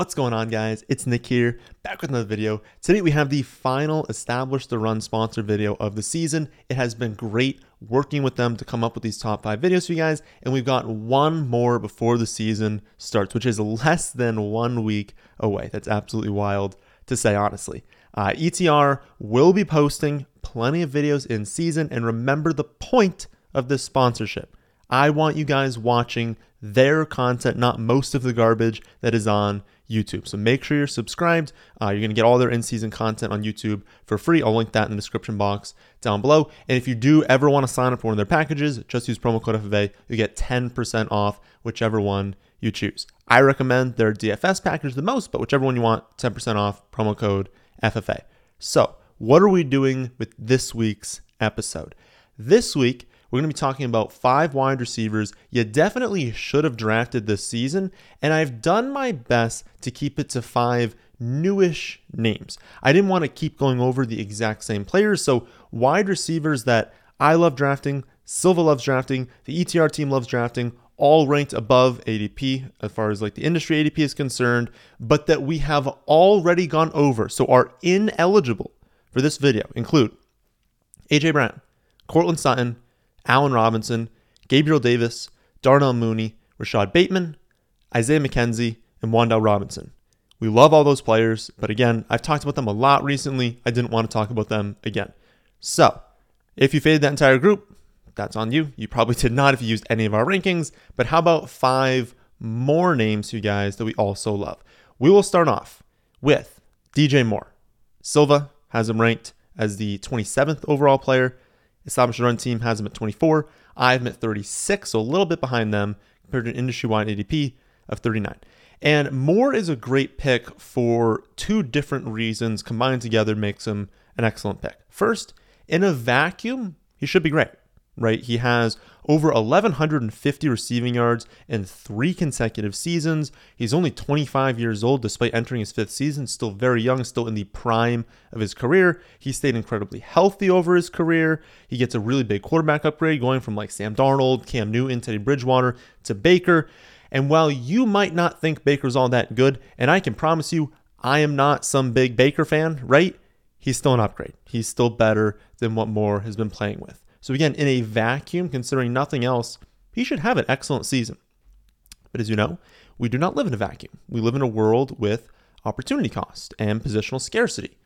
What's going on, guys? It's Nick here, back with another video. Today we have the final Establish the Run sponsor video of the season. It has been great working with them to come up with these top five videos for you guys, and we've got one more before the season starts, which is less than one week away. That's absolutely wild to say, honestly. Uh, ETR will be posting plenty of videos in season, and remember the point of this sponsorship. I want you guys watching their content, not most of the garbage that is on YouTube. So make sure you're subscribed. Uh, you're going to get all their in season content on YouTube for free. I'll link that in the description box down below. And if you do ever want to sign up for one of their packages, just use promo code FFA. You get 10% off whichever one you choose. I recommend their DFS package the most, but whichever one you want, 10% off, promo code FFA. So, what are we doing with this week's episode? This week, we're going to be talking about five wide receivers you definitely should have drafted this season, and I've done my best to keep it to five newish names. I didn't want to keep going over the exact same players, so wide receivers that I love drafting, Silva loves drafting, the ETR team loves drafting, all ranked above ADP as far as like the industry ADP is concerned, but that we have already gone over, so are ineligible for this video include AJ Brown, Courtland Sutton, Allen Robinson, Gabriel Davis, Darnell Mooney, Rashod Bateman, Isaiah McKenzie, and Wan'Dale Robinson. We love all those players, but again, I've talked about them a lot recently. I didn't want to talk about them again. So, if you faded that entire group, that's on you. You probably did not if you used any of our rankings, but how about five more names, you guys, that we also love? We will start off with DJ Moore. Silva has him ranked as the 27th overall player. Established Run team has him at 24. I have him at 36, so a little bit behind them compared to an industry wide ADP of 39. And Moore is a great pick for two different reasons combined together makes him an excellent pick. First, in a vacuum, he should be great right? He has over 1,150 receiving yards in three consecutive seasons. He's only 25 years old, despite entering his fifth season, still very young, still in the prime of his career. He stayed incredibly healthy over his career. He gets a really big quarterback upgrade, going from like Sam Darnold, Cam Newton, Teddy Bridgewater to Baker. And while you might not think Baker's all that good, and I can promise you, I am not some big Baker fan, right? He's still an upgrade. He's still better than what Moore has been playing with. So, again, in a vacuum, considering nothing else, he should have an excellent season. But as you know, we do not live in a vacuum. We live in a world with opportunity cost and positional scarcity.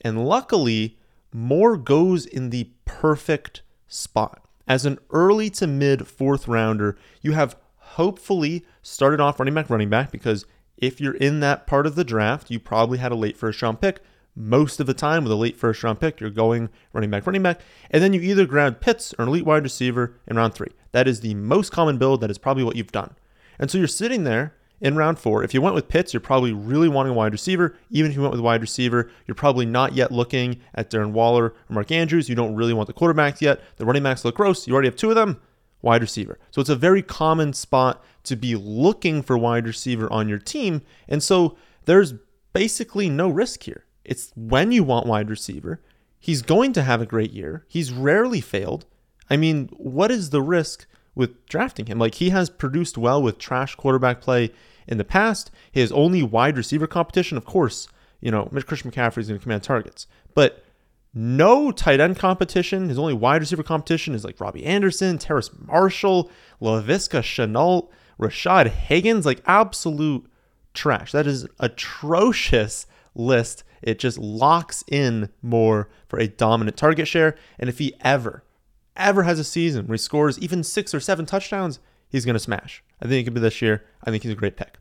And luckily, Moore goes in the perfect spot. As an early to mid fourth rounder, you have hopefully started off running back, running back, because if you're in that part of the draft, you probably had a late first round pick most of the time with a late first round pick, you're going running back, running back, and then you either grab Pitts or an elite wide receiver in round three. That is the most common build. That is probably what you've done. And so you're sitting there in round four. If you went with Pitts, you're probably really wanting a wide receiver. Even if you went with wide receiver, you're probably not yet looking at Darren Waller or Mark Andrews. You don't really want the quarterbacks yet. The running backs look gross. You already have two of them. Wide receiver. So it's a very common spot to be looking for wide receiver on your team. And so there's basically no risk here. It's when you want wide receiver. He's going to have a great year. He's rarely failed. I mean, what is the risk with drafting him? Like, he has produced well with trash quarterback play in the past. His only wide receiver competition, of course, you know, Mitch Christian McCaffrey is going to command targets, but no tight end competition. His only wide receiver competition is like Robbie Anderson, Terrace Marshall, Laviska Shenault, Rashard Higgins, like absolute trash. That is atrocious list, it just locks in Moore for a dominant target share. And if he ever, ever has a season where he scores even six or seven touchdowns, he's going to smash. I think it could be this year. I think he's a great pick.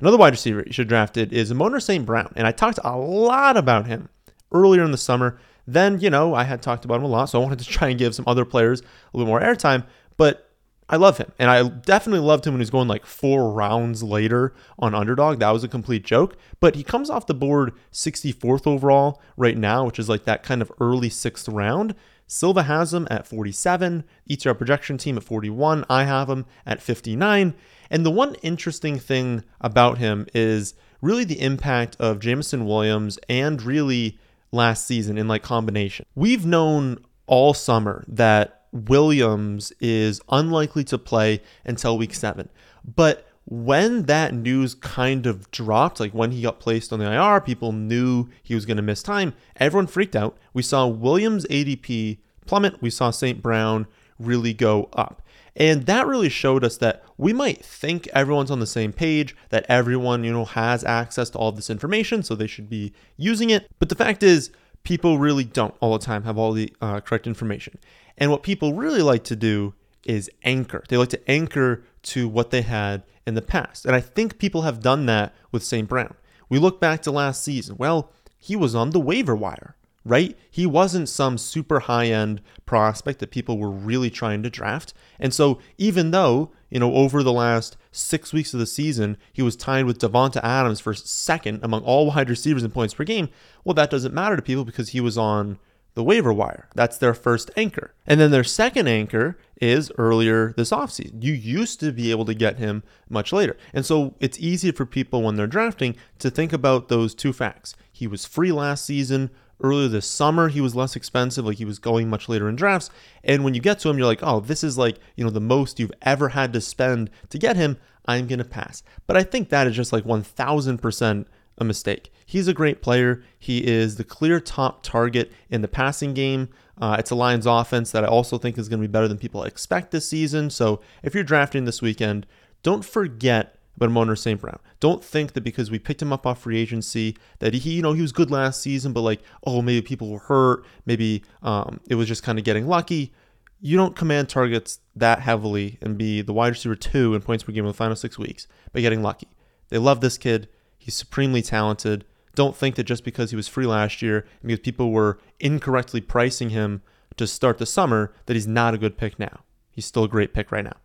Another wide receiver you should draft it is Amon St. Brown. And I talked a lot about him earlier in the summer. Then, you know, I had talked about him a lot, so I wanted to try and give some other players a little more airtime. But I love him. And I definitely loved him when he was going like four rounds later on underdog. That was a complete joke. But he comes off the board 64th overall right now, which is like that kind of early sixth round. Silva has him at 47, ETR projection team at 41. I have him at 59. And the one interesting thing about him is really the impact of Jameson Williams and really last season in like combination. We've known all summer that Williams is unlikely to play until week seven. But when that news kind of dropped, like when he got placed on the IR, people knew he was going to miss time. Everyone freaked out. We saw Williams' ADP plummet. We saw St. Brown really go up. And that really showed us that we might think everyone's on the same page, that everyone, you know, has access to all this information, so they should be using it. But the fact is, people really don't all the time have all the uh, correct information. And what people really like to do is anchor. They like to anchor to what they had in the past. And I think people have done that with St. Brown. We look back to last season. Well, he was on the waiver wire, right? He wasn't some super high end prospect that people were really trying to draft. And so, even though, you know, over the last six weeks of the season, he was tied with Davante Adams for second among all wide receivers in points per game, well, that doesn't matter to people because he was on the waiver wire. That's their first anchor. And then their second anchor is earlier this offseason. You used to be able to get him much later. And so it's easy for people when they're drafting to think about those two facts. He was free last season. Earlier this summer, he was less expensive, like he was going much later in drafts. And when you get to him, you're like, oh, this is like, you know, the most you've ever had to spend to get him. I'm going to pass. But I think that is just like 1000% a mistake. He's a great player. He is the clear top target in the passing game. Uh, it's a Lions offense that I also think is going to be better than people expect this season. So if you're drafting this weekend, don't forget about Amon-Ra St. Brown. Don't think that because we picked him up off free agency that he, you know, he was good last season, but like, oh, maybe people were hurt. Maybe um, it was just kind of getting lucky. You don't command targets that heavily and be the wide receiver two in points per game in the final six weeks by getting lucky. They love this kid. He's supremely talented. Don't think that just because he was free last year and because people were incorrectly pricing him to start the summer that he's not a good pick now. He's still a great pick right now.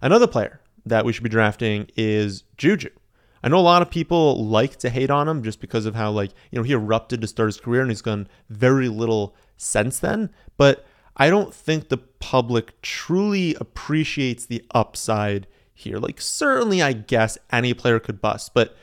Another player that we should be drafting is Juju. I know a lot of people like to hate on him just because of how like, you know, he erupted to start his career and he's done very little since then, but I don't think the public truly appreciates the upside here. Like certainly I guess any player could bust, but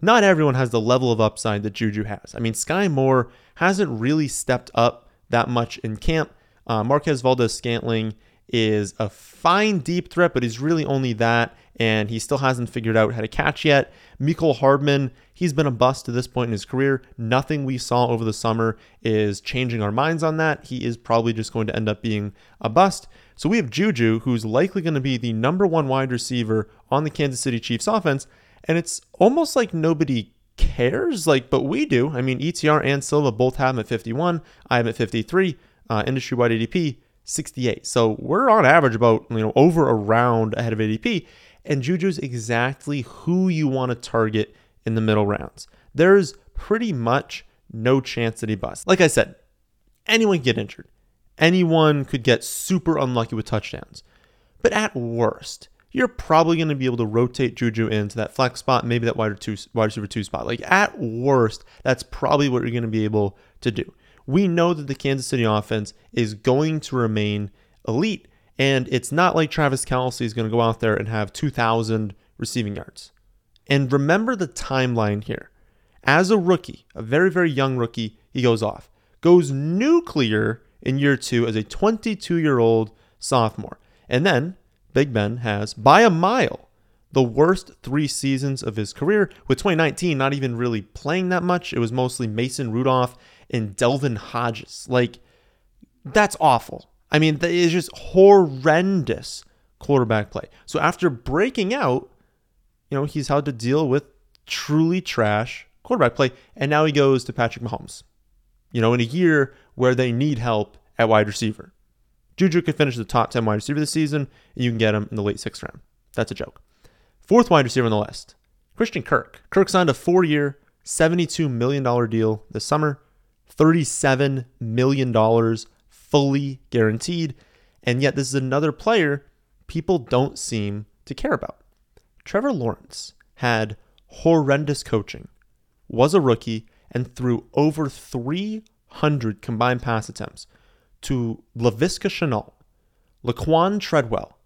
not everyone has the level of upside that Juju has. I mean, Skyy Moore hasn't really stepped up that much in camp. Uh, Marquez Valdes Scantling is a fine deep threat, but he's really only that, and he still hasn't figured out how to catch yet. Mecole Hardman, he's been a bust to this point in his career. Nothing we saw over the summer is changing our minds on that. He is probably just going to end up being a bust. So we have Juju, who's likely going to be the number one wide receiver on the Kansas City Chiefs offense, and it's almost like nobody cares. Like, but we do. I mean, ETR and Silva both have him at 51. I have at 53. Uh, industry wide ADP 68. So we're on average about you know over a round ahead of ADP. And Juju's exactly who you want to target in the middle rounds. There's pretty much no chance that he busts. Like I said, anyone get injured. Anyone could get super unlucky with touchdowns. But at worst, you're probably going to be able to rotate Juju into that flex spot, maybe that wide receiver two spot. Like at worst, that's probably what you're going to be able to do. We know that the Kansas City offense is going to remain elite, and it's not like Travis Kelce is going to go out there and have 2,000 receiving yards. And remember the timeline here. As a rookie, a very, very young rookie, he goes off, goes nuclear in year two as a 22 year old sophomore. And then Big Ben has, by a mile, the worst three seasons of his career, with 2019 not even really playing that much. It was mostly Mason Rudolph and Devlin Hodges. Like, that's awful. I mean, that is just horrendous quarterback play. So after breaking out, you know, he's had to deal with truly trash quarterback play. And now he goes to Patrick Mahomes, you know, in a year where they need help at wide receiver. Juju could finish the top 10 wide receiver this season, and you can get him in the late sixth round. That's a joke. Fourth wide receiver on the list, Christian Kirk. Kirk signed a four year, $72 million deal this summer, $37 million fully guaranteed. And yet, this is another player people don't seem to care about. Trevor Lawrence had horrendous coaching, was a rookie, and threw over 300 combined pass attempts to Laviska Shenault, Laquan Treadwell,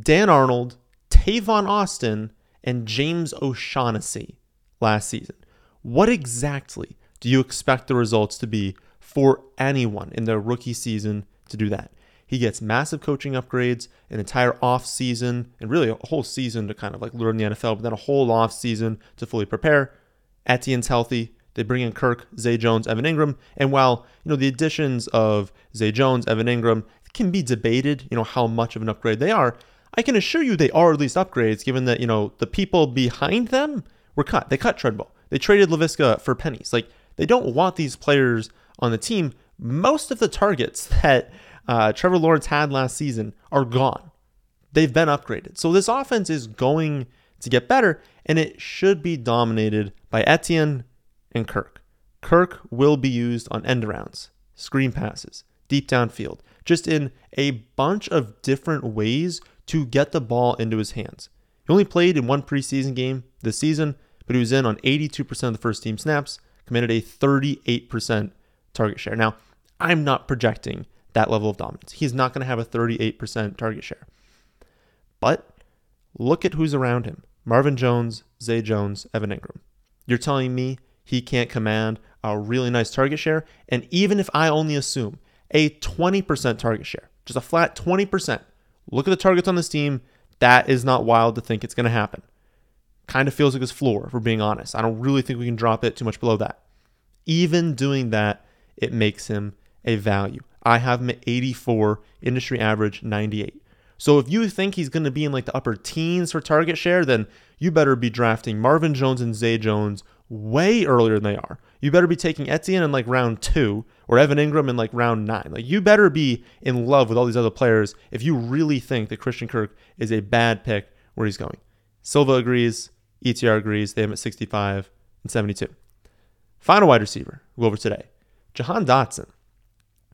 Dan Arnold, Tavon Austin, and James O'Shaughnessy last season. What exactly do you expect the results to be for anyone in their rookie season to do that? He gets massive coaching upgrades, an entire off season, and really a whole season to kind of like learn the NFL, but then a whole off season to fully prepare. Etienne's healthy. They bring in Kirk, Zay Jones, Evan Engram, and while you know the additions of Zay Jones, Evan Engram can be debated, you know how much of an upgrade they are. I can assure you they are at least upgrades, given that you know the people behind them were cut. They cut Treadwell. They traded Laviska for pennies. Like they don't want these players on the team. Most of the targets that uh, Trevor Lawrence had last season are gone. They've been upgraded. So this offense is going to get better, and it should be dominated by Etienne and Kirk. Kirk will be used on end arounds, screen passes, deep downfield, just in a bunch of different ways to get the ball into his hands. He only played in one preseason game this season, but he was in on 82% of the first team snaps, commanded a 38% target share. Now, I'm not projecting that level of dominance. He's not going to have a 38% target share. But look at who's around him Marvin Jones, Zay Jones, Evan Engram. You're telling me he can't command a really nice target share? And even if I only assume a 20% target share, just a flat 20%, look at the targets on this team. That is not wild to think it's going to happen. Kind of feels like his floor, if we're being honest. I don't really think we can drop it too much below that. Even doing that, it makes him a value. I have him at 84, industry average 98. So if you think he's going to be in like the upper teens for target share, then you better be drafting Marvin Jones and Zay Jones way earlier than they are. You better be taking Etienne in like round two or Evan Engram in like round nine. Like you better be in love with all these other players if you really think that Christian Kirk is a bad pick where he's going. Silva agrees, ETR agrees. They have him at 65 and 72. Final wide receiver, we'll go over today. Jahan Dotson.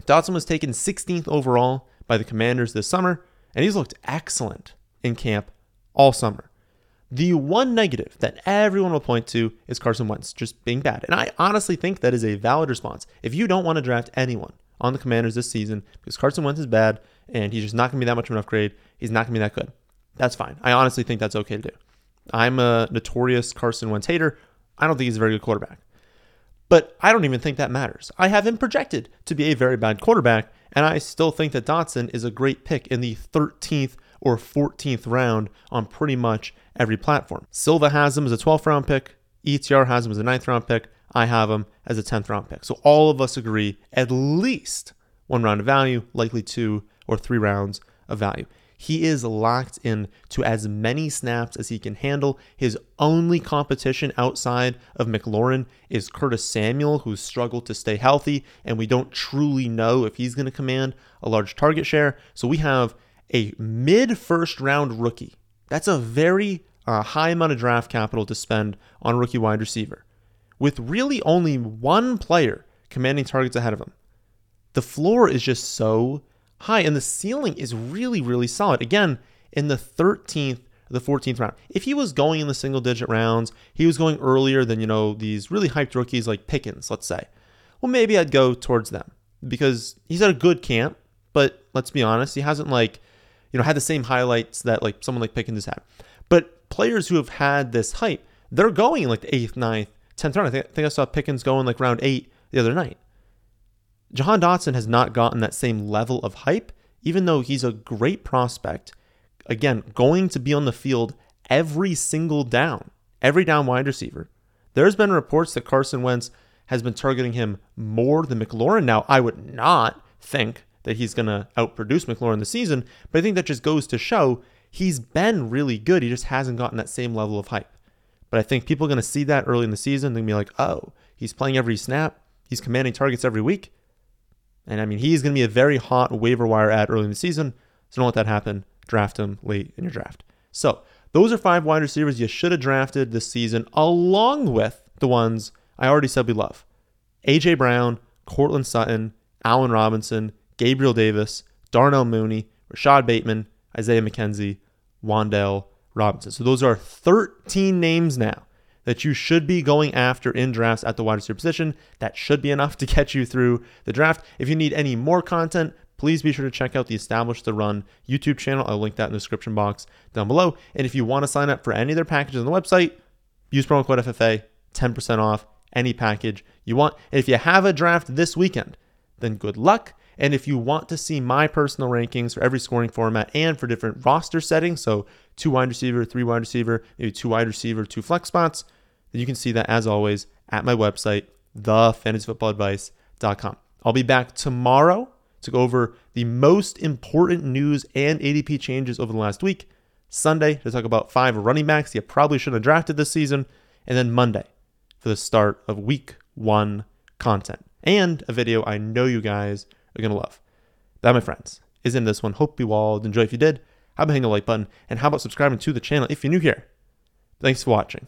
Dotson was taken 16th overall by the Commanders this summer, and he's looked excellent in camp all summer. The one negative that everyone will point to is Carson Wentz just being bad. And I honestly think that is a valid response. If you don't want to draft anyone on the Commanders this season because Carson Wentz is bad and he's just not going to be that much of an upgrade, he's not going to be that good. That's fine. I honestly think that's okay to do. I'm a notorious Carson Wentz hater. I don't think he's a very good quarterback. But I don't even think that matters. I have him projected to be a very bad quarterback, and I still think that Dotson is a great pick in the 13th or 14th round on pretty much every platform. Silva has him as a 12th round pick, ETR has him as a 9th round pick, I have him as a 10th round pick. So all of us agree at least one round of value, likely two or three rounds of value. He is locked in to as many snaps as he can handle. His only competition outside of McLaurin is Curtis Samuel, who's struggled to stay healthy, and we don't truly know if he's going to command a large target share. So we have a mid first round rookie. That's a very uh, high amount of draft capital to spend on rookie wide receiver, with really only one player commanding targets ahead of him. The floor is just so high, and the ceiling is really, really solid. Again, in the 13th, the 14th round. If he was going in the single digit rounds, he was going earlier than, you know, these really hyped rookies like Pickens, let's say. Well, maybe I'd go towards them because he's at a good camp, but let's be honest, he hasn't like, you know, had the same highlights that like someone like Pickens had. But players who have had this hype, they're going like the eighth, ninth, tenth round. I think, I think I saw Pickens going like round eight the other night. Jahan Dotson has not gotten that same level of hype, even though he's a great prospect. Again, going to be on the field every single down, every down wide receiver. There's been reports that Carson Wentz has been targeting him more than McLaurin. Now, I would not think that he's going to outproduce McLaurin this season, but I think that just goes to show he's been really good. He just hasn't gotten that same level of hype. But I think people are going to see that early in the season. They're going to be like, oh, he's playing every snap. He's commanding targets every week. And I mean, he's going to be a very hot waiver wire ad early in the season. So don't let that happen. Draft him late in your draft. So those are five wide receivers you should have drafted this season, along with the ones I already said we love AJ Brown, Courtland Sutton, Allen Robinson, Gabriel Davis, Darnell Mooney, Rashod Bateman, Isaiah McKenzie, Wan'Dale Robinson. So those are 13 names now that you should be going after in drafts at the wide receiver position. That should be enough to get you through the draft. If you need any more content, please be sure to check out the Establish the Run YouTube channel. I'll link that in the description box down below. And if you want to sign up for any of their packages on the website, use promo code FFA, 10% off any package you want. And if you have a draft this weekend, then good luck. And if you want to see my personal rankings for every scoring format and for different roster settings, so two wide receiver, three wide receiver, maybe two wide receiver, two flex spots, then you can see that as always at my website, thefantasyfootballadvice.com. I'll be back tomorrow to go over the most important news and ADP changes over the last week. Sunday to talk about five running backs you probably shouldn't have drafted this season. And then Monday for the start of week one content and a video I know you guys are going to love. That, my friends, is in this one. Hope you all enjoy. If you did, how about hitting the like button? And how about subscribing to the channel if you're new here? Thanks for watching.